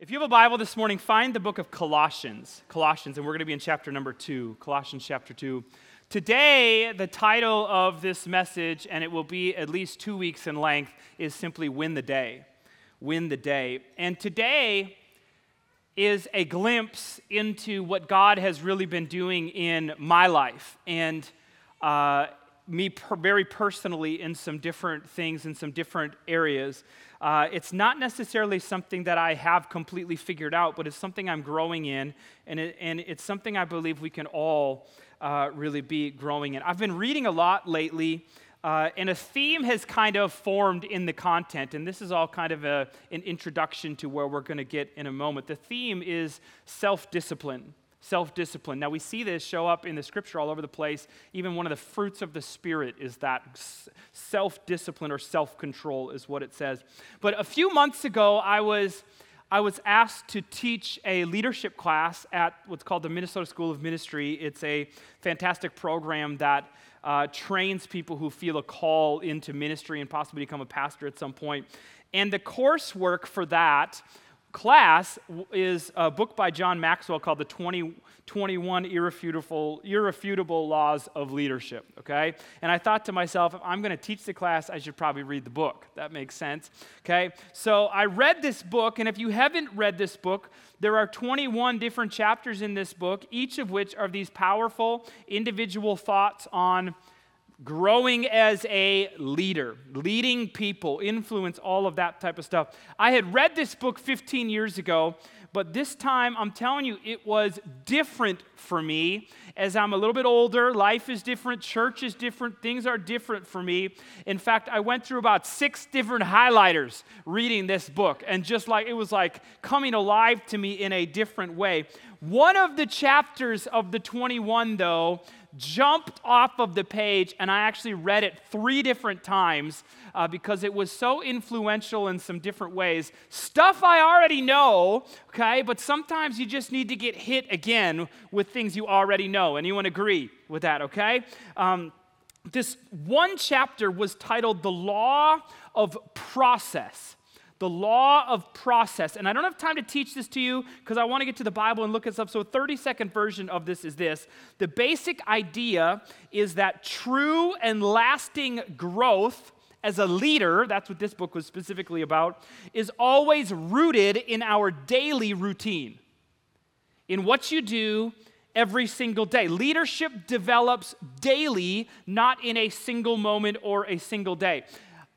If you have a Bible this morning, find the book of Colossians. Colossians, and we're going to be in chapter number two. Colossians chapter two. Today, the title of this message, and it will be at least two weeks in length, is simply Win the Day. Win the Day. And today is a glimpse into what God has really been doing in my life and uh, me per- very personally in some different things, in some different areas. Uh, it's not necessarily something that I have completely figured out, but it's something I'm growing in, and, it, and it's something I believe we can all uh, really be growing in. I've been reading a lot lately, uh, and a theme has kind of formed in the content, and this is all kind of a, an introduction to where we're going to get in a moment. The theme is self discipline self discipline. Now, we see this show up in the scripture all over the place. Even one of the fruits of the Spirit is that self discipline or self control, is what it says. But a few months ago, I was. I was asked to teach a leadership class at what's called the Minnesota School of Ministry. It's a fantastic program that uh, trains people who feel a call into ministry and possibly become a pastor at some point. And the coursework for that class is a book by John Maxwell called The 20, 21 Irrefutable, Irrefutable Laws of Leadership. Okay? And I thought to myself, if I'm going to teach the class, I should probably read the book. That makes sense. Okay? So I read this book, and if you haven't read this book, there are 21 different chapters in this book, each of which are these powerful individual thoughts on growing as a leader, leading people, influence, all of that type of stuff. I had read this book 15 years ago, but this time I'm telling you, it was different for me. As I'm a little bit older, life is different, church is different, things are different for me. In fact, I went through about six different highlighters reading this book, and just like it was like coming alive to me in a different way. One of the chapters of the 21, though, jumped off of the page, and I actually read it three different times uh, because it was so influential in some different ways. Stuff I already know, okay, but sometimes you just need to get hit again with things you already know. Anyone agree with that, okay? Um, this one chapter was titled The Law of Process the law of process. And I don't have time to teach this to you because I want to get to the Bible and look at stuff. So, a 30 second version of this is this The basic idea is that true and lasting growth as a leader, that's what this book was specifically about, is always rooted in our daily routine, in what you do every single day. Leadership develops daily, not in a single moment or a single day.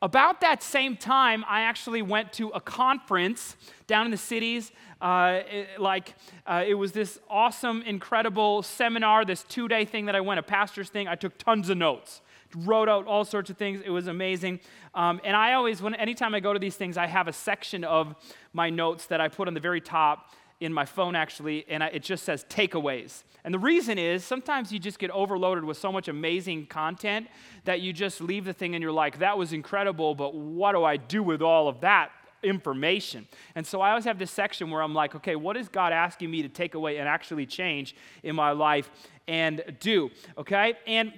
About that same time, I actually went to a conference down in the cities. Uh, it, like, uh, it was this awesome, incredible seminar, this two day thing that I went, a pastor's thing. I took tons of notes, wrote out all sorts of things. It was amazing. Um, and I always, when, anytime I go to these things, I have a section of my notes that I put on the very top in my phone actually, and I, it just says takeaways. And the reason is sometimes you just get overloaded with so much amazing content that you just leave the thing and you're like, that was incredible, but what do I do with all of that? information. And so I always have this section where I'm like, okay, what is God asking me to take away and actually change in my life and do? Okay? And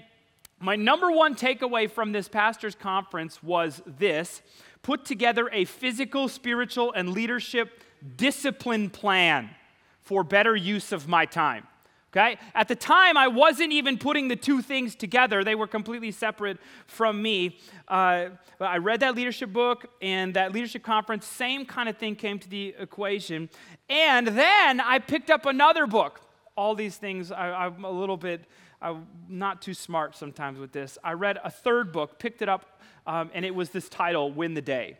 my number one takeaway from this pastor's conference was this put together a physical, spiritual, and leadership discipline plan for better use of my time. Okay? At the time, I wasn't even putting the two things together. They were completely separate from me. Uh, I read that leadership book and that leadership conference, same kind of thing came to the equation. And then I picked up another book. All these things, I, am a little bit, I'm not too smart sometimes with this. I read a third book, picked it up, um, and it was this title, Win the Day.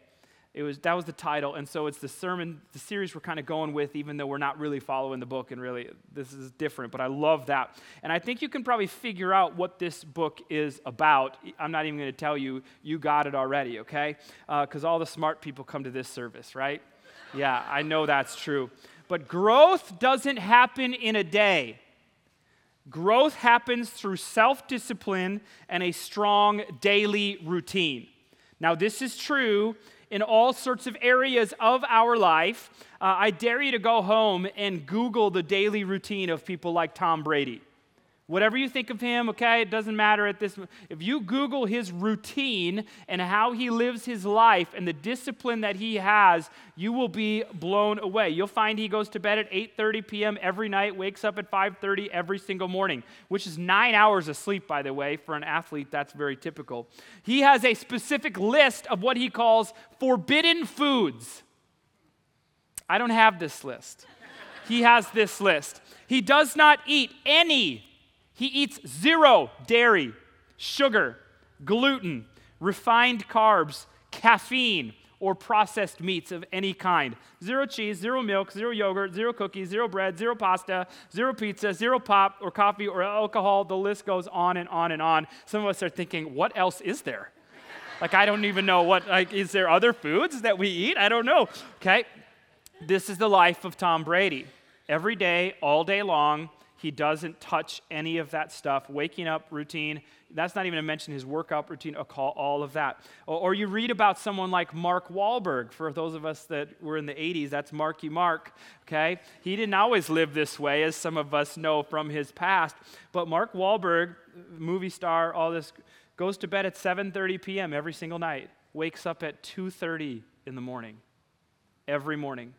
It was, that was the title, and so it's the sermon, the series we're kind of going with, even though we're not really following the book, and really this is different, but I love that. And I think you can probably figure out what this book is about. I'm not even going to tell you, you got it already, okay? Because uh, all the smart people come to this service, right? Yeah, I know that's true. But growth doesn't happen in a day. Growth happens through self discipline and a strong daily routine. Now, this is true in all sorts of areas of our life. Uh, I dare you to go home and Google the daily routine of people like Tom Brady. Whatever you think of him, okay, it doesn't matter at this. If you Google his routine and how he lives his life and the discipline that he has, you will be blown away. You'll find he goes to bed at 8:30 p.m. every night, wakes up at 5:30 every single morning, which is nine hours of sleep, by the way. For an athlete, that's very typical. He has a specific list of what he calls forbidden foods. I don't have this list. he has this list. He does not eat any he eats zero dairy, sugar, gluten, refined carbs, caffeine, or processed meats of any kind. Zero cheese, zero milk, zero yogurt, zero cookies, zero bread, zero pasta, zero pizza, zero pop or coffee or alcohol. The list goes on and on and on. Some of us are thinking, what else is there? like, I don't even know what, like, is there other foods that we eat? I don't know. Okay? This is the life of Tom Brady. Every day, all day long, he doesn't touch any of that stuff. Waking up routine, that's not even to mention his workout routine, all of that. Or, you read about someone like Mark Wahlberg. For those of us that were in the 80s, that's Marky Mark, okay? He didn't always live this way, as some of us know from his past. But Mark Wahlberg, movie star, all this, goes to bed at 7.30 p.m. every single night, wakes up at 2.30 in the morning, every morning.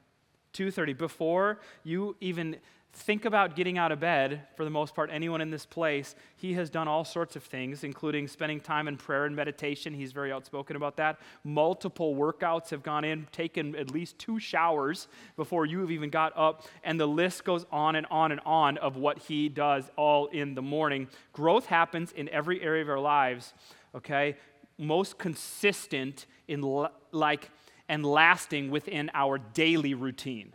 2.30, before you even think about getting out of bed, for the most part, anyone in this place, he has done all sorts of things, including spending time in prayer and meditation. He's very outspoken about that. Multiple workouts have gone in, taken at least two showers before you have even got up, and the list goes on and on and on of what he does all in the morning. Growth happens in every area of our lives, okay? Most consistent in like and lasting within our daily routine.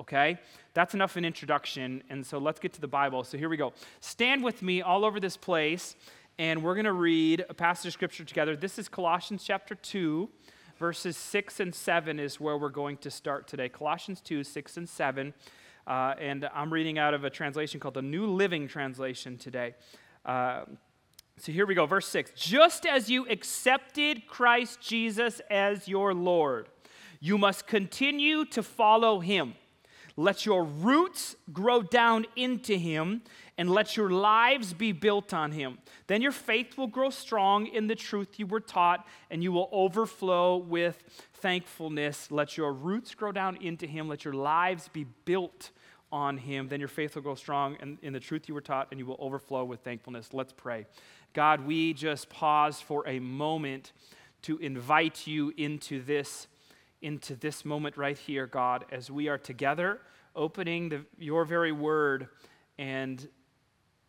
Okay? That's enough an introduction, and so let's get to the Bible. So here we go. Stand with me all over this place, and we're going to read a passage of Scripture together. This is Colossians chapter 2, verses 6 and 7 is where we're going to start today. Colossians 2, 6 and 7. Uh, and I'm reading out of a translation called the New Living Translation today. Uh, so here we go, verse 6. Just as you accepted Christ Jesus as your Lord, you must continue to follow him let your roots grow down into him and let your lives be built on him. Then your faith will grow strong in the truth you were taught, and you will overflow with thankfulness. Let your roots grow down into him. Let your lives be built on him. Then your faith will grow strong in, in the truth you were taught, and you will overflow with thankfulness. Let's pray. God, we just pause for a moment to invite you into this into this moment right here, God, as we are together opening the, your very word and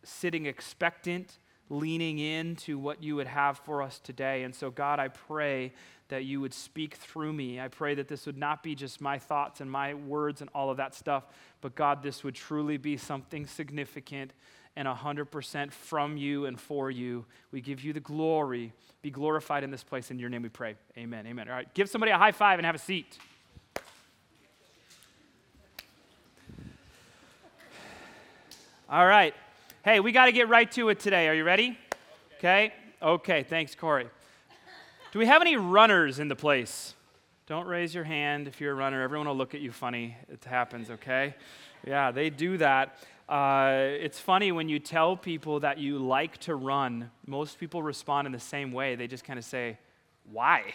sitting expectant, leaning in to what you would have for us today. And so, God, I pray that you would speak through me. I pray that this would not be just my thoughts and my words and all of that stuff, but God, this would truly be something significant and 100% from you and for you. We give you the glory. Be glorified in this place. In your name we pray. Amen. Amen. All right, give somebody a high five and have a seat. All right. Hey, we got to get right to it today. Are you ready? Okay. Okay. Thanks, Corey. Do we have any runners in the place? Don't raise your hand if you're a runner. Everyone will look at you funny. It happens, okay? Yeah, they do that. Uh, it's funny when you tell people that you like to run, most people respond in the same way. They just kind of say, Why?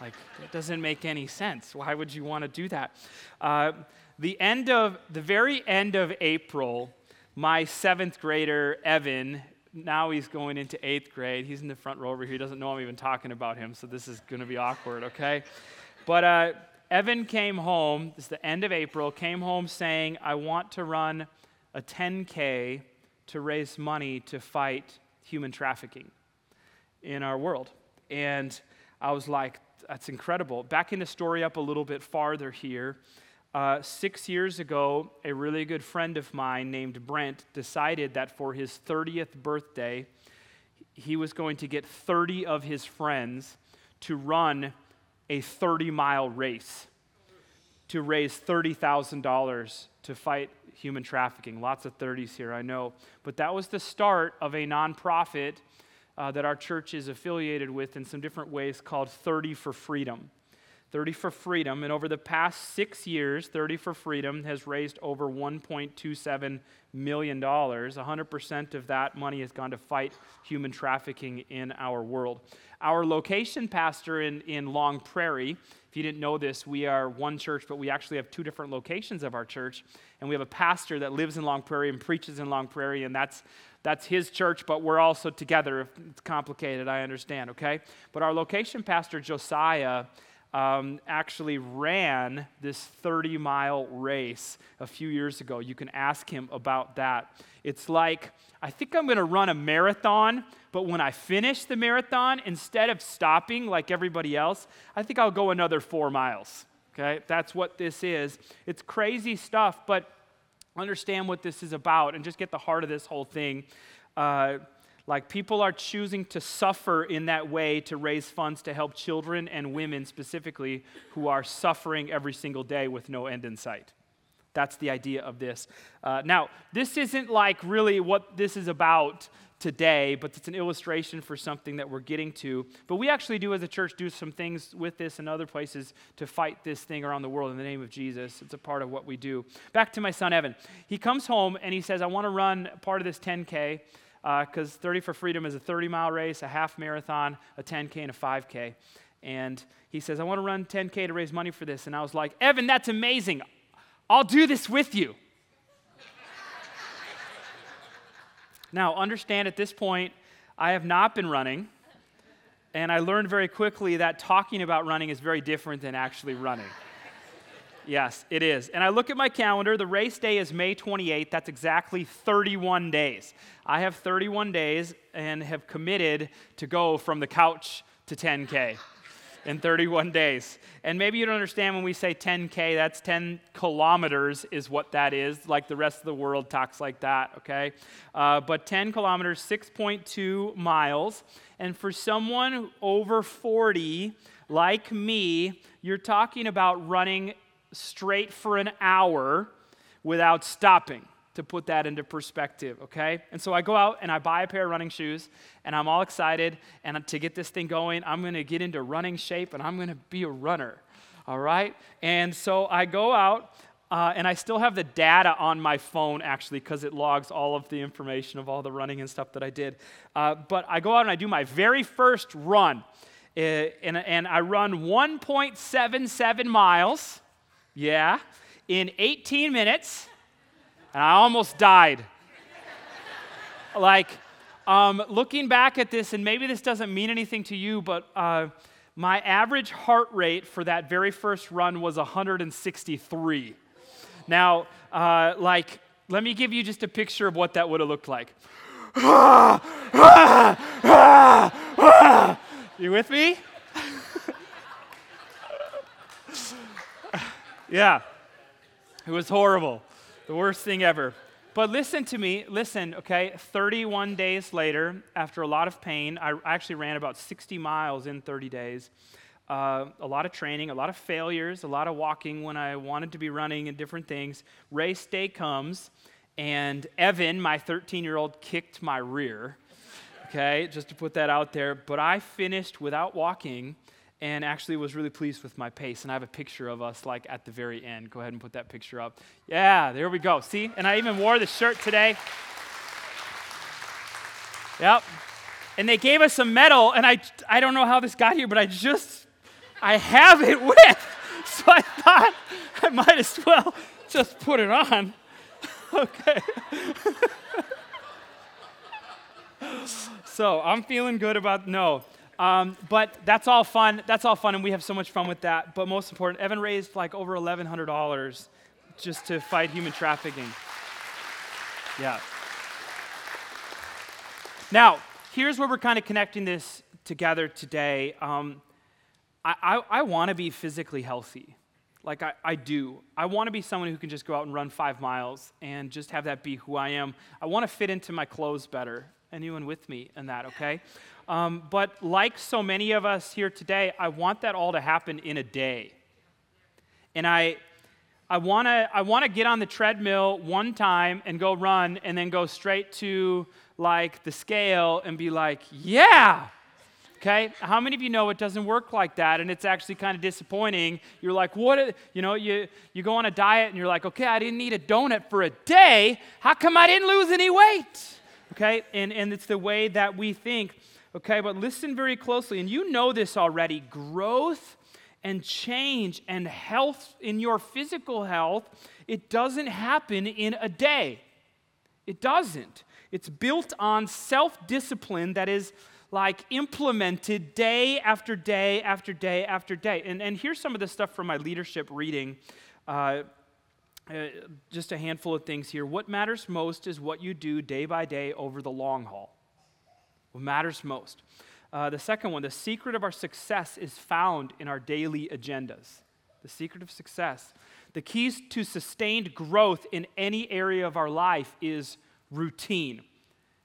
Like, it doesn't make any sense. Why would you want to do that? Uh, the end of, the very end of April, my seventh grader, Evan, now he's going into eighth grade. He's in the front row over here. He doesn't know I'm even talking about him, so this is going to be awkward, okay? But uh, Evan came home, is the end of April, came home saying, I want to run a 10K to raise money to fight human trafficking in our world. And I was like, that's incredible. Backing the story up a little bit farther here, uh, six years ago, a really good friend of mine named Brent decided that for his 30th birthday, he was going to get 30 of his friends to run a 30 mile race to raise $30,000 to fight human trafficking. Lots of 30s here, I know. But that was the start of a nonprofit uh, that our church is affiliated with in some different ways called 30 for Freedom. 30 for Freedom. And over the past six years, 30 for Freedom has raised over $1.27 million. 100% of that money has gone to fight human trafficking in our world. Our location pastor in, in Long Prairie, if you didn't know this, we are one church, but we actually have two different locations of our church. And we have a pastor that lives in Long Prairie and preaches in Long Prairie, and that's that's his church, but we're also together. It's complicated, I understand, okay? But our location pastor, Josiah, um, actually ran this 30 mile race a few years ago. You can ask him about that. It's like, I think I'm going to run a marathon, but when I finish the marathon, instead of stopping like everybody else, I think I'll go another four miles. Okay? That's what this is. It's crazy stuff, but understand what this is about and just get the heart of this whole thing. Uh, like people are choosing to suffer in that way to raise funds to help children and women specifically who are suffering every single day with no end in sight. That's the idea of this. Uh, now, this isn't like really what this is about today, but it's an illustration for something that we're getting to. But we actually do, as a church, do some things with this and other places to fight this thing around the world in the name of Jesus. It's a part of what we do. Back to my son, Evan. He comes home and he says, I want to run part of this 10K because uh, 30 for Freedom is a 30 mile race, a half marathon, a 10K, and a 5K. And he says, I want to run 10K to raise money for this. And I was like, Evan, that's amazing. I'll do this with you. now, understand at this point, I have not been running. And I learned very quickly that talking about running is very different than actually running. Yes, it is. And I look at my calendar. The race day is May 28th. That's exactly 31 days. I have 31 days and have committed to go from the couch to 10K in 31 days. And maybe you don't understand when we say 10K, that's 10 kilometers, is what that is. Like the rest of the world talks like that, okay? Uh, but 10 kilometers, 6.2 miles. And for someone over 40, like me, you're talking about running straight for an hour without stopping to put that into perspective, okay? And so I go out and I buy a pair of running shoes and I'm all excited and to get this thing going, I'm going to get into running shape and I'm going to be a runner. All right? And so I go out uh, and I still have the data on my phone actually because it logs all of the information of all the running and stuff that I did. Uh, but I go out and I do my very first run. Uh, and, and I run 1.77 miles yeah. In 18 minutes, and I almost died. like, um, looking back at this, and maybe this doesn't mean anything to you, but uh, my average heart rate for that very first run was 163. Now, uh, like, let me give you just a picture of what that would have looked like. you with me? Yeah. It was horrible. The worst thing ever. But listen to me, listen, okay? 31 days later, after a lot of pain, I actually ran about 60 miles in 30 days. Uh, a lot of training, a lot of failures, a lot of walking when I wanted to be running and different things. Race day comes, and Evan, my 13 year old, kicked my rear. Okay, just to put that out there. But I finished without walking and actually was really pleased with my pace. And I have a picture of us like at the very end. Go ahead and put that picture up. Yeah, there we go. See? And I even wore the shirt today. Yep. And they gave us a medal, and I, I don't know how this got here, but I just, I have it with. So I thought I might as well just put it on. okay. so I'm feeling good about, no. Um, but that's all fun. That's all fun, and we have so much fun with that. But most important, Evan raised like over $1,100 just to fight human trafficking. Yeah. Now, here's where we're kind of connecting this together today. Um, I, I, I want to be physically healthy. Like I, I do. I want to be someone who can just go out and run five miles and just have that be who I am. I want to fit into my clothes better. Anyone with me in that, okay? Um, but like so many of us here today, I want that all to happen in a day. And I, I want to I wanna get on the treadmill one time and go run and then go straight to like the scale and be like, yeah, Okay? How many of you know it doesn't work like that and it's actually kind of disappointing? You're like, what? You know, you, you go on a diet and you're like, okay, I didn't eat a donut for a day. How come I didn't lose any weight? Okay? And, and it's the way that we think. Okay? But listen very closely. And you know this already. Growth and change and health in your physical health, it doesn't happen in a day. It doesn't. It's built on self discipline that is like implemented day after day after day after day. And, and here's some of the stuff from my leadership reading. Uh, uh, just a handful of things here. What matters most is what you do day by day over the long haul. What matters most. Uh, the second one, the secret of our success is found in our daily agendas. The secret of success. The keys to sustained growth in any area of our life is routine.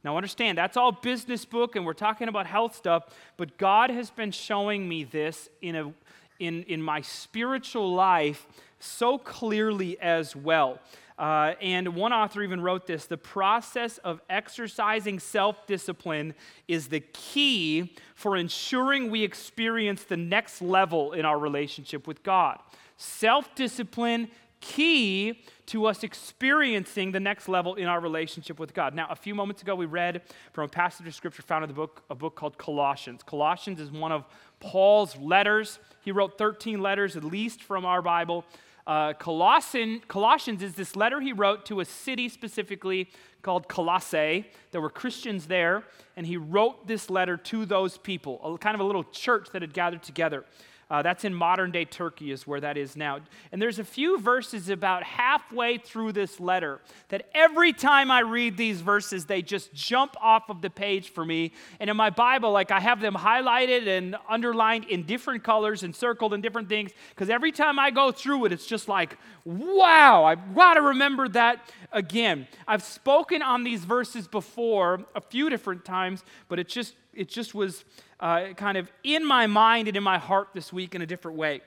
Now, understand, that's all business book, and we're talking about health stuff, but God has been showing me this in, a, in, in my spiritual life so clearly as well. Uh, and one author even wrote this the process of exercising self discipline is the key for ensuring we experience the next level in our relationship with God. Self discipline key to us experiencing the next level in our relationship with God. Now, a few moments ago, we read from a passage of scripture found in the book, a book called Colossians. Colossians is one of Paul's letters. He wrote 13 letters, at least from our Bible. Uh, Colossian, Colossians is this letter he wrote to a city specifically called Colossae. There were Christians there, and he wrote this letter to those people, a, kind of a little church that had gathered together. Uh, that's in modern day Turkey, is where that is now. And there's a few verses about halfway through this letter that every time I read these verses, they just jump off of the page for me. And in my Bible, like I have them highlighted and underlined in different colors and circled in different things, because every time I go through it, it's just like, wow, I've got to remember that again. I've spoken on these verses before a few different times, but it's just it just was uh, kind of in my mind and in my heart this week in a different way.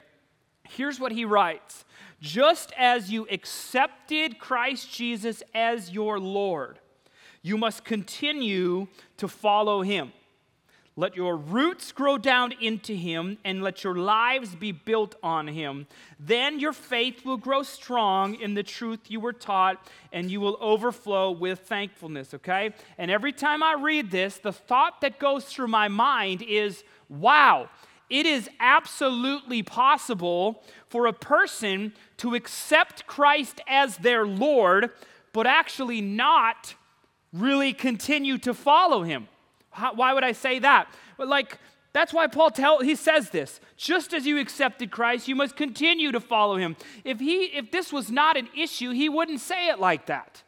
Here's what he writes Just as you accepted Christ Jesus as your Lord, you must continue to follow him. Let your roots grow down into him and let your lives be built on him. Then your faith will grow strong in the truth you were taught and you will overflow with thankfulness, okay? And every time I read this, the thought that goes through my mind is wow, it is absolutely possible for a person to accept Christ as their Lord, but actually not really continue to follow him. How, why would I say that? But like, that's why Paul tell he says this. Just as you accepted Christ, you must continue to follow him. If he if this was not an issue, he wouldn't say it like that.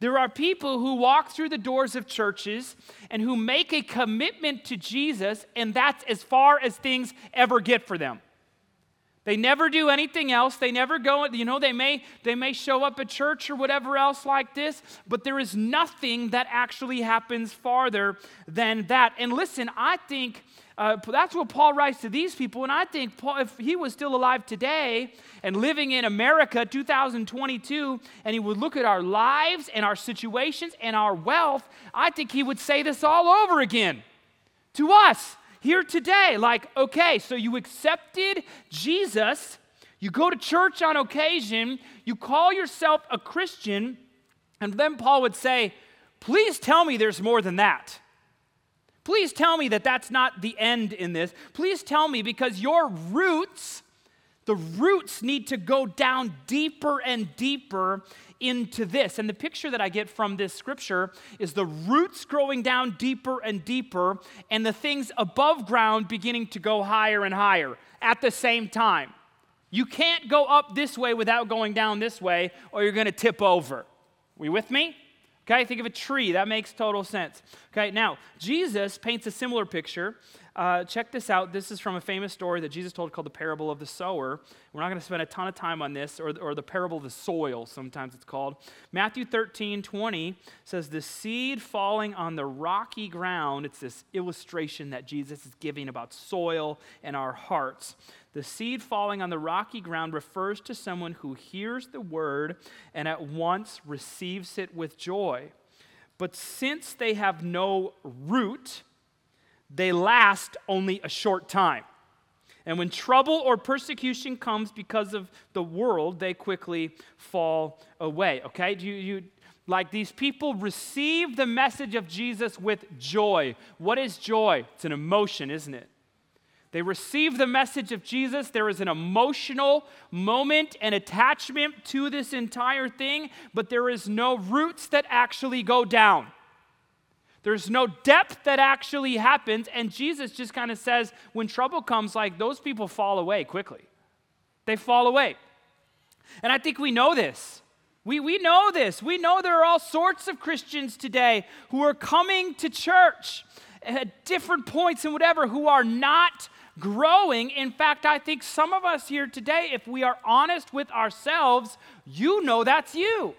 There are people who walk through the doors of churches and who make a commitment to Jesus, and that's as far as things ever get for them. They never do anything else. They never go, you know, they may they may show up at church or whatever else like this, but there is nothing that actually happens farther than that. And listen, I think uh, that's what Paul writes to these people. And I think Paul, if he was still alive today and living in America 2022, and he would look at our lives and our situations and our wealth, I think he would say this all over again to us here today. Like, okay, so you accepted Jesus, you go to church on occasion, you call yourself a Christian, and then Paul would say, Please tell me there's more than that. Please tell me that that's not the end in this. Please tell me because your roots, the roots need to go down deeper and deeper into this. And the picture that I get from this scripture is the roots growing down deeper and deeper, and the things above ground beginning to go higher and higher at the same time. You can't go up this way without going down this way, or you're going to tip over. Are we with me? Okay, think of a tree. That makes total sense. Okay, now, Jesus paints a similar picture uh, check this out. This is from a famous story that Jesus told called the parable of the sower. We're not going to spend a ton of time on this, or, or the parable of the soil, sometimes it's called. Matthew 13, 20 says, The seed falling on the rocky ground, it's this illustration that Jesus is giving about soil and our hearts. The seed falling on the rocky ground refers to someone who hears the word and at once receives it with joy. But since they have no root, they last only a short time. And when trouble or persecution comes because of the world, they quickly fall away. Okay? Do you, you like these people receive the message of Jesus with joy. What is joy? It's an emotion, isn't it? They receive the message of Jesus. There is an emotional moment and attachment to this entire thing, but there is no roots that actually go down. There's no depth that actually happens. And Jesus just kind of says, when trouble comes, like those people fall away quickly. They fall away. And I think we know this. We, we know this. We know there are all sorts of Christians today who are coming to church at different points and whatever who are not growing. In fact, I think some of us here today, if we are honest with ourselves, you know that's you.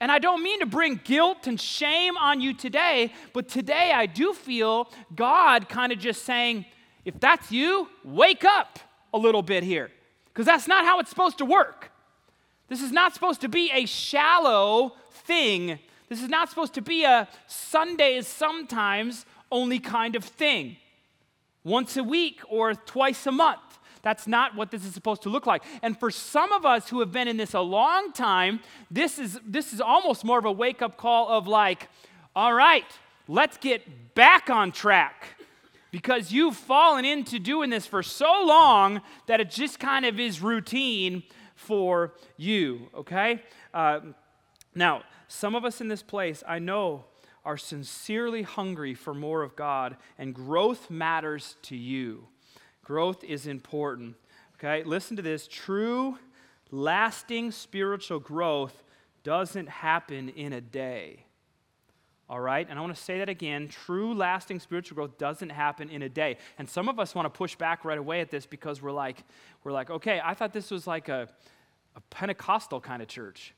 And I don't mean to bring guilt and shame on you today, but today I do feel God kind of just saying, if that's you, wake up a little bit here. Because that's not how it's supposed to work. This is not supposed to be a shallow thing. This is not supposed to be a Sundays sometimes only kind of thing once a week or twice a month. That's not what this is supposed to look like. And for some of us who have been in this a long time, this is, this is almost more of a wake up call of like, all right, let's get back on track. Because you've fallen into doing this for so long that it just kind of is routine for you, okay? Uh, now, some of us in this place, I know, are sincerely hungry for more of God, and growth matters to you. Growth is important. Okay, listen to this. True, lasting spiritual growth doesn't happen in a day. All right? And I want to say that again. True, lasting spiritual growth doesn't happen in a day. And some of us want to push back right away at this because we're like, we're like, okay, I thought this was like a, a Pentecostal kind of church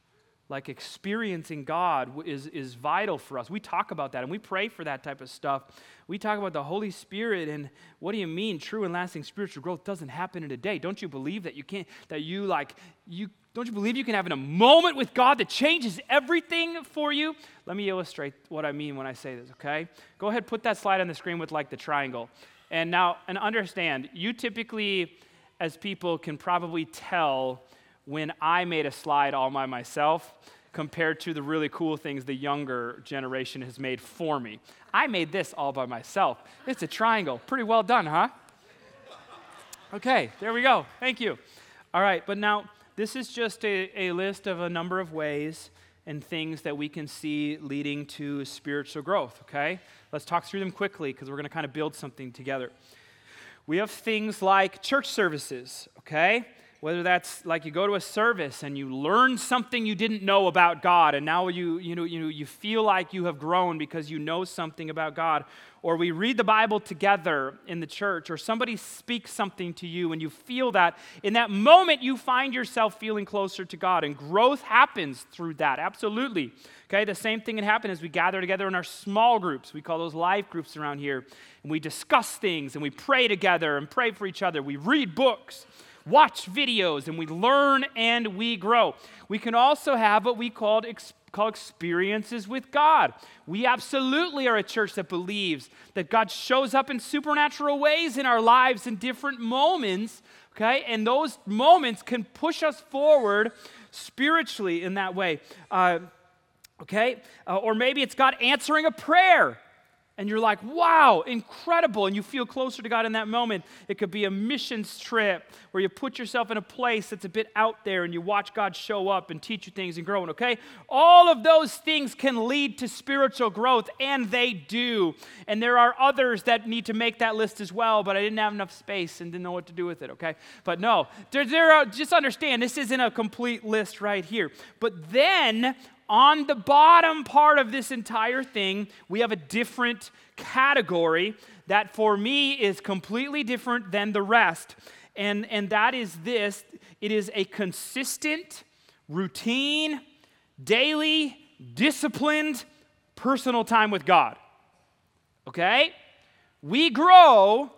like experiencing God is, is vital for us. We talk about that and we pray for that type of stuff. We talk about the Holy Spirit and what do you mean true and lasting spiritual growth doesn't happen in a day? Don't you believe that you can't, that you like, you, don't you believe you can have in a moment with God that changes everything for you? Let me illustrate what I mean when I say this, okay? Go ahead, put that slide on the screen with like the triangle. And now, and understand, you typically, as people, can probably tell when I made a slide all by myself compared to the really cool things the younger generation has made for me. I made this all by myself. It's a triangle. Pretty well done, huh? Okay, there we go. Thank you. All right, but now this is just a, a list of a number of ways and things that we can see leading to spiritual growth, okay? Let's talk through them quickly because we're going to kind of build something together. We have things like church services, okay? Whether that's like you go to a service and you learn something you didn't know about God, and now you, you, know, you, you feel like you have grown because you know something about God, or we read the Bible together in the church, or somebody speaks something to you and you feel that, in that moment you find yourself feeling closer to God, and growth happens through that, absolutely. Okay, the same thing can happen as we gather together in our small groups. We call those life groups around here, and we discuss things and we pray together and pray for each other. We read books watch videos, and we learn and we grow. We can also have what we call, call experiences with God. We absolutely are a church that believes that God shows up in supernatural ways in our lives in different moments, okay? And those moments can push us forward spiritually in that way. Uh, okay? Uh, or maybe it's God answering a prayer and you're like, wow, incredible, and you feel closer to God in that moment. It could be a missions trip where you put yourself in a place that's a bit out there and you watch God show up and teach you things and growing, okay? All of those things can lead to spiritual growth, and they do. And there are others that need to make that list as well, but I didn't have enough space and didn't know what to do with it, okay? But no, there, there are, just understand, this isn't a complete list right here. But then on the bottom part of this entire thing, we have a different category that for me is completely different than the rest. And, and that is this it is a consistent, routine, daily, disciplined, personal time with God. Okay? We grow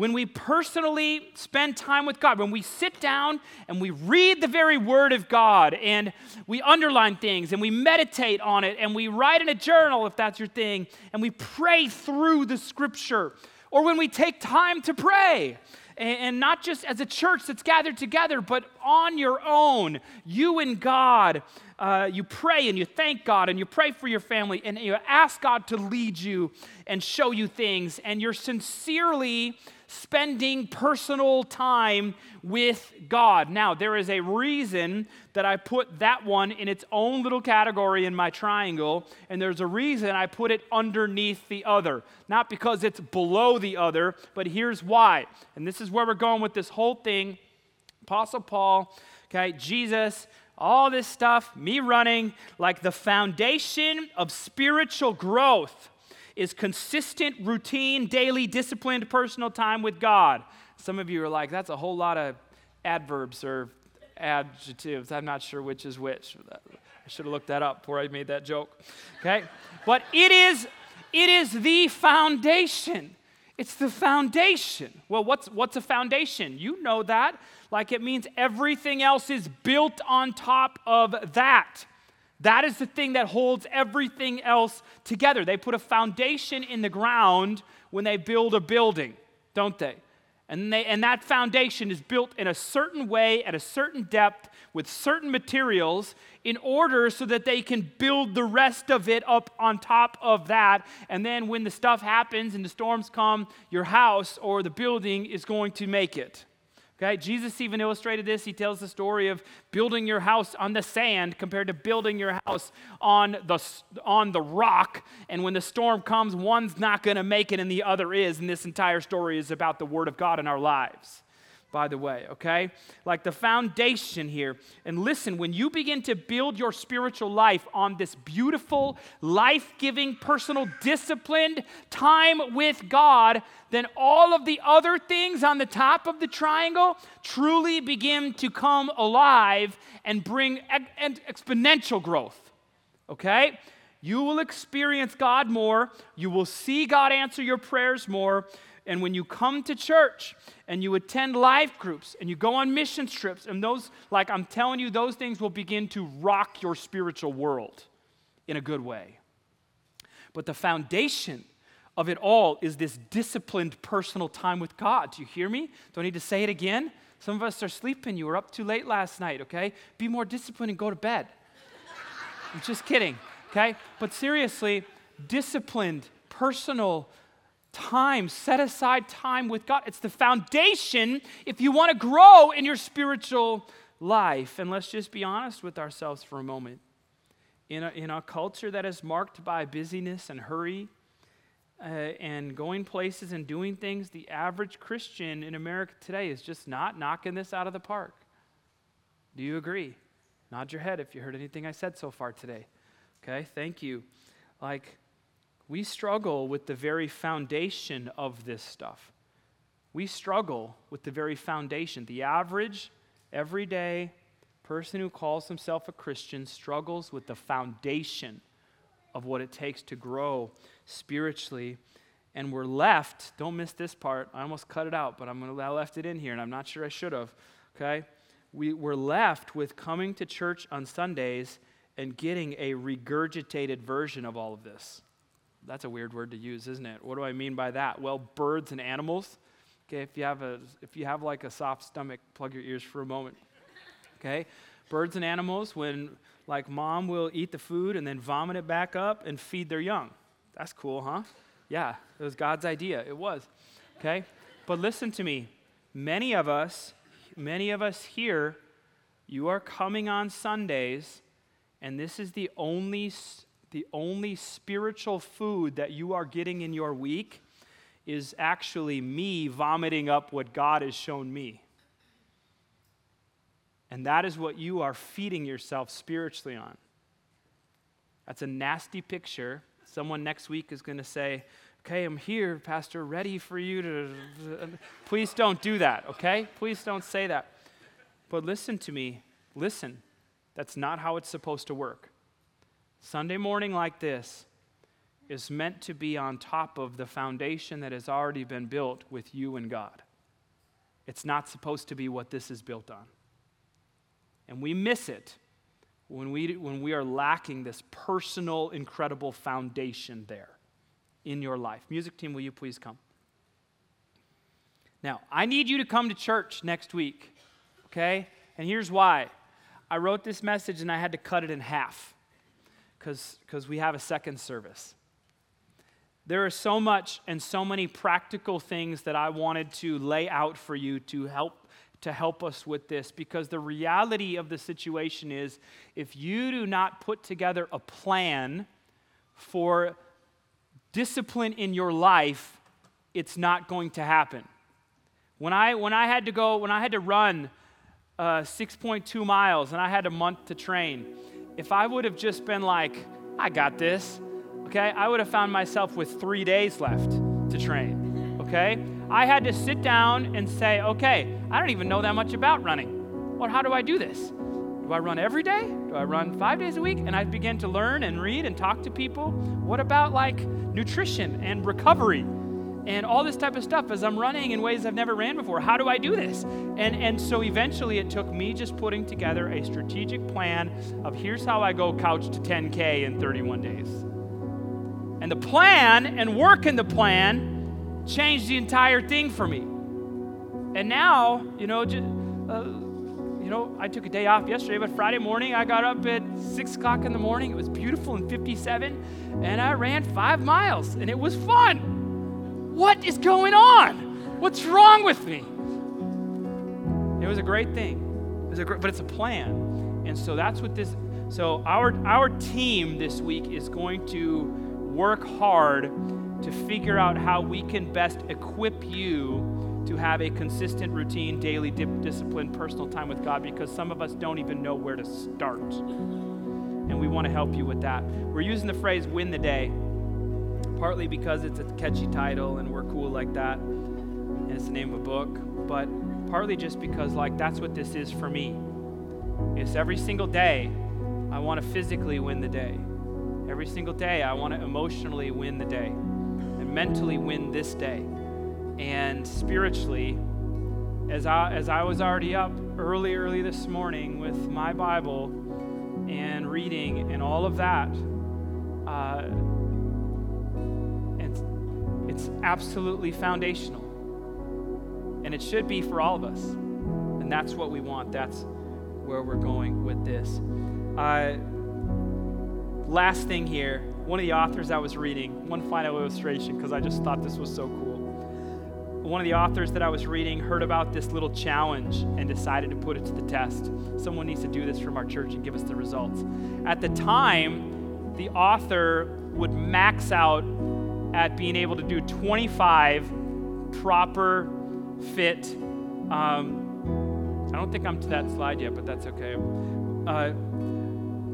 when we personally spend time with God, when we sit down and we read the very Word of God and we underline things and we meditate on it and we write in a journal if that's your thing and we pray through the Scripture, or when we take time to pray and, not just as a church that's gathered together, but on your own, you and God. Uh, you pray and you thank God and you pray for your family and you ask God to lead you and show you things, and you're sincerely spending personal time with God. Now, there is a reason that I put that one in its own little category in my triangle, and there's a reason I put it underneath the other. Not because it's below the other, but here's why. And this is where we're going with this whole thing. Apostle Paul, okay, Jesus, all this stuff, me running, like the foundation of spiritual growth is consistent, routine, daily, disciplined personal time with God. Some of you are like, that's a whole lot of adverbs or adjectives. I'm not sure which is which. I should have looked that up before I made that joke. Okay? But it is it is the foundation. It's the foundation. Well, what's what's a foundation? You know that. Like it means everything else is built on top of that. That is the thing that holds everything else together. They put a foundation in the ground when they build a building, don't they? And, they, and that foundation is built in a certain way, at a certain depth, with certain materials, in order so that they can build the rest of it up on top of that. And then when the stuff happens and the storms come, your house or the building is going to make it. Okay, Jesus even illustrated this. He tells the story of building your house on the sand compared to building your house on the, on the rock. And when the storm comes, one's not going to make it and the other is. And this entire story is about the Word of God in our lives by the way, okay? Like the foundation here. And listen, when you begin to build your spiritual life on this beautiful, life giving, personal, disciplined time with God, then all of the other things on the top of the triangle truly begin to come alive and bring exponential growth, okay? You will experience God more. You will see God answer your prayers more. And when you come to church and you attend life groups and you go on mission trips, and those, like I'm telling you, those things will begin to rock your spiritual world in a good way. But the foundation of it all is this disciplined personal time with God. Do you hear me? Don't need to say it again? Some of us are sleeping. You were up too late last night, okay? Be more disciplined and go to bed. I'm just kidding, okay? But seriously, disciplined, personal time, set aside time with God. It's the foundation if you want to grow in your spiritual life. And let's just be honest with ourselves for a moment. In a, in a culture that is marked by busyness and hurry uh, and going places and doing things, the average Christian in America today is just not knocking this out of the park. Do you agree? Nod your head if you heard anything I said so far today. Okay, thank you. Like, we struggle with the very foundation of this stuff. We struggle with the very foundation. The average, everyday person who calls himself a Christian struggles with the foundation of what it takes to grow spiritually. And we're left, don't miss this part. I almost cut it out, but I'm gonna, I left it in here, and I'm not sure I should have. Okay? We, we're left with coming to church on Sundays and getting a regurgitated version of all of this. That's a weird word to use, isn't it? What do I mean by that? Well, birds and animals. Okay, if you have a if you have like a soft stomach, plug your ears for a moment. Okay? Birds and animals when like mom will eat the food and then vomit it back up and feed their young. That's cool, huh? Yeah, it was God's idea. It was. Okay? But listen to me. Many of us, many of us here, you are coming on Sundays and this is the only the only spiritual food that you are getting in your week is actually me vomiting up what God has shown me. And that is what you are feeding yourself spiritually on. That's a nasty picture. Someone next week is going to say, Okay, I'm here, Pastor, ready for you to. Please don't do that, okay? Please don't say that. But listen to me. Listen. That's not how it's supposed to work. Sunday morning like this, is meant to be on top of the foundation that has already been built with you and God. It's not supposed to be what this is built on. And we miss it when we, when we are lacking this personal, incredible foundation there in your life. Music team, will you please come? Now, I need you to come to church next week, okay? And here's why. I wrote this message and I had to cut it in half because we have a second service. There is so much and so many practical things that I wanted to lay out for you to help to help us with this because the reality of the situation is if you do not put together a plan for discipline in your life, it's not going to happen. When I, when I had to go, when I had to run uh, 6.2 miles and I had a month to train, if I would have just been like, I got this, okay, I would have found myself with three days left to train, okay? I had to sit down and say, okay, I don't even know that much about running. Well, how do I do this? Do I run every day? Do I run five days a week? And I began to learn and read and talk to people. What about like nutrition and recovery? And all this type of stuff as I'm running in ways I've never ran before. How do I do this? And, and so eventually it took me just putting together a strategic plan of here's how I go couch to 10K in 31 days. And the plan and work in the plan changed the entire thing for me. And now, you know, just, uh, you know, I took a day off yesterday, but Friday morning I got up at six o'clock in the morning. It was beautiful in 57, and I ran five miles, and it was fun. What is going on? What's wrong with me? It was a great thing. It was a great, but it's a plan. And so that's what this so our our team this week is going to work hard to figure out how we can best equip you to have a consistent routine, daily dip, discipline, personal time with God because some of us don't even know where to start. And we want to help you with that. We're using the phrase win the day partly because it's a catchy title and we're cool like that, and it's the name of a book, but partly just because, like, that's what this is for me. It's every single day I want to physically win the day. Every single day I want to emotionally win the day and mentally win this day. And spiritually, as I, as I was already up early, early this morning with my Bible and reading and all of that, uh, it's absolutely foundational. And it should be for all of us. And that's what we want. That's where we're going with this. Uh, last thing here one of the authors I was reading, one final illustration, because I just thought this was so cool. One of the authors that I was reading heard about this little challenge and decided to put it to the test. Someone needs to do this from our church and give us the results. At the time, the author would max out at being able to do 25 proper fit. Um, I don't think I'm to that slide yet, but that's okay. Uh,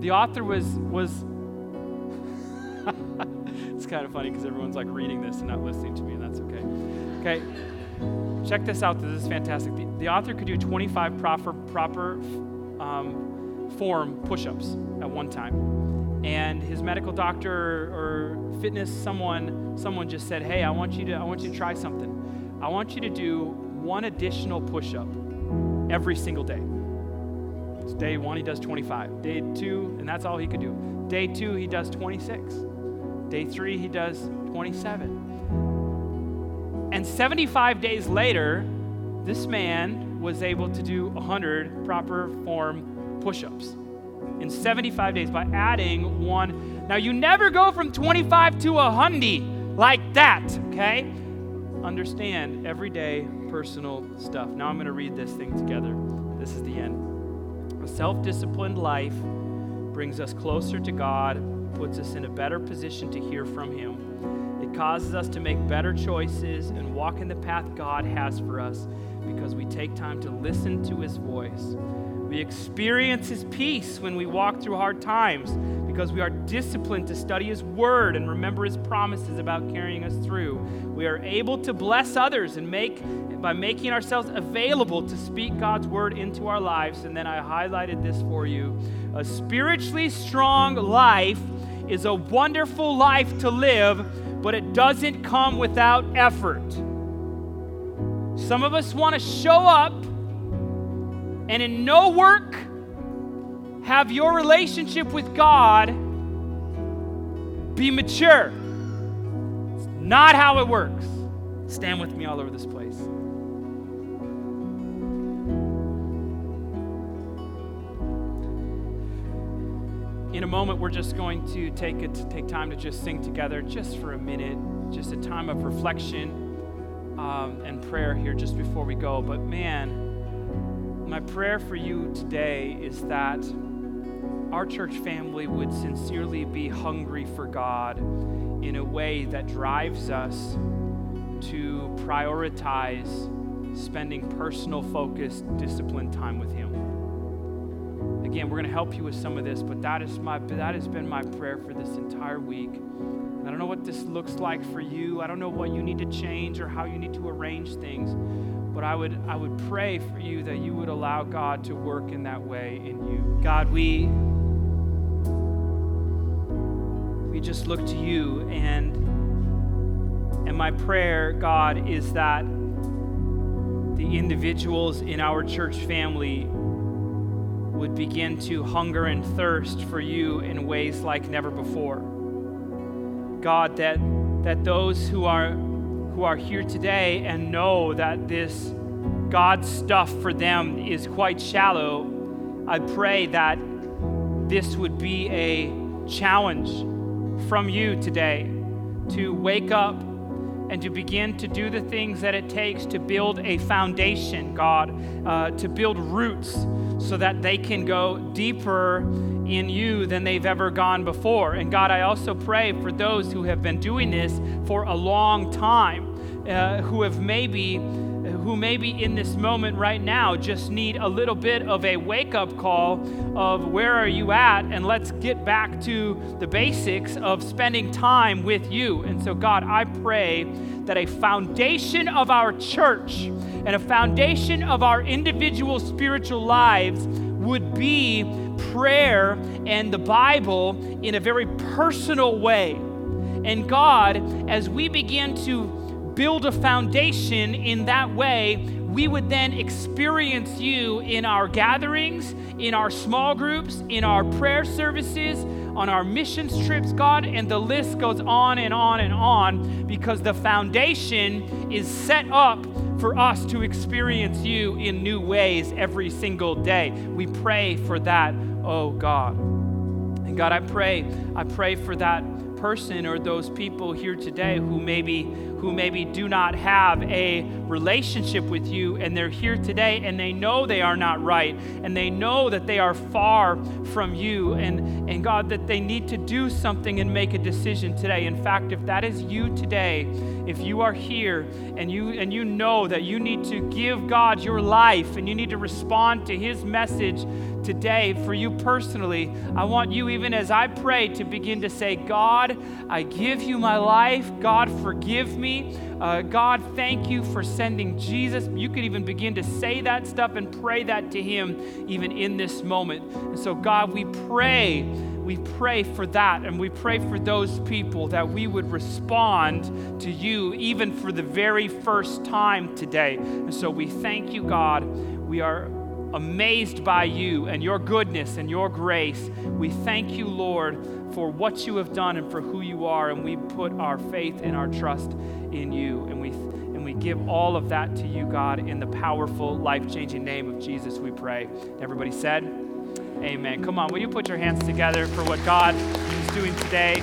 the author was was. it's kind of funny because everyone's like reading this and not listening to me, and that's okay. Okay, check this out. This is fantastic. The, the author could do 25 proper proper um, form push-ups at one time, and his medical doctor or fitness someone someone just said, "Hey, I want you to I want you to try something. I want you to do one additional push-up every single day." It's day 1 he does 25. Day 2 and that's all he could do. Day 2 he does 26. Day 3 he does 27. And 75 days later, this man was able to do 100 proper form push-ups in 75 days by adding one. Now, you never go from 25 to a hundy like that, okay? Understand everyday personal stuff. Now, I'm going to read this thing together. This is the end. A self disciplined life brings us closer to God, puts us in a better position to hear from Him. It causes us to make better choices and walk in the path God has for us because we take time to listen to His voice. We experience His peace when we walk through hard times because we are disciplined to study His Word and remember His promises about carrying us through. We are able to bless others and make by making ourselves available to speak God's Word into our lives. And then I highlighted this for you. A spiritually strong life is a wonderful life to live, but it doesn't come without effort. Some of us want to show up and in no work have your relationship with God be mature. It's not how it works. Stand with me all over this place. In a moment, we're just going to take it take time to just sing together, just for a minute, just a time of reflection um, and prayer here just before we go. But man, my prayer for you today is that our church family would sincerely be hungry for God in a way that drives us to prioritize spending personal, focused, disciplined time with Him. Again, we're going to help you with some of this, but that is my that has been my prayer for this entire week. I don't know what this looks like for you. I don't know what you need to change or how you need to arrange things. But I would I would pray for you that you would allow God to work in that way in you. God, we we just look to you and and my prayer god is that the individuals in our church family would begin to hunger and thirst for you in ways like never before god that that those who are who are here today and know that this god stuff for them is quite shallow i pray that this would be a challenge from you today to wake up and to begin to do the things that it takes to build a foundation, God, uh, to build roots so that they can go deeper in you than they've ever gone before. And God, I also pray for those who have been doing this for a long time, uh, who have maybe who maybe in this moment right now just need a little bit of a wake up call of where are you at, and let's get back to the basics of spending time with you. And so, God, I pray that a foundation of our church and a foundation of our individual spiritual lives would be prayer and the Bible in a very personal way. And God, as we begin to build a foundation in that way, we would then experience you in our gatherings, in our small groups, in our prayer services, on our missions trips, God, and the list goes on and on and on because the foundation is set up for us to experience you in new ways every single day. We pray for that, oh God. And God, I pray, I pray for that person or those people here today who maybe who maybe do not have a relationship with you and they're here today and they know they are not right and they know that they are far from you and, and God, that they need to do something and make a decision today. In fact, if that is you today, if you are here and you and you know that you need to give God your life and you need to respond to his message today for you personally, I want you, even as I pray, to begin to say, God, I give you my life. God, forgive me. Uh, God, thank you for sending Jesus. You could even begin to say that stuff and pray that to Him even in this moment. And so, God, we pray we pray for that and we pray for those people that we would respond to you even for the very first time today. And so we thank you, God. We are amazed by you and your goodness and your grace. We thank you, Lord, for what you have done and for who you are. And we put our faith and our trust in you. And we, and we give all of that to you, God, in the powerful, life changing name of Jesus, we pray. Everybody said, Amen. Come on, will you put your hands together for what God is doing today?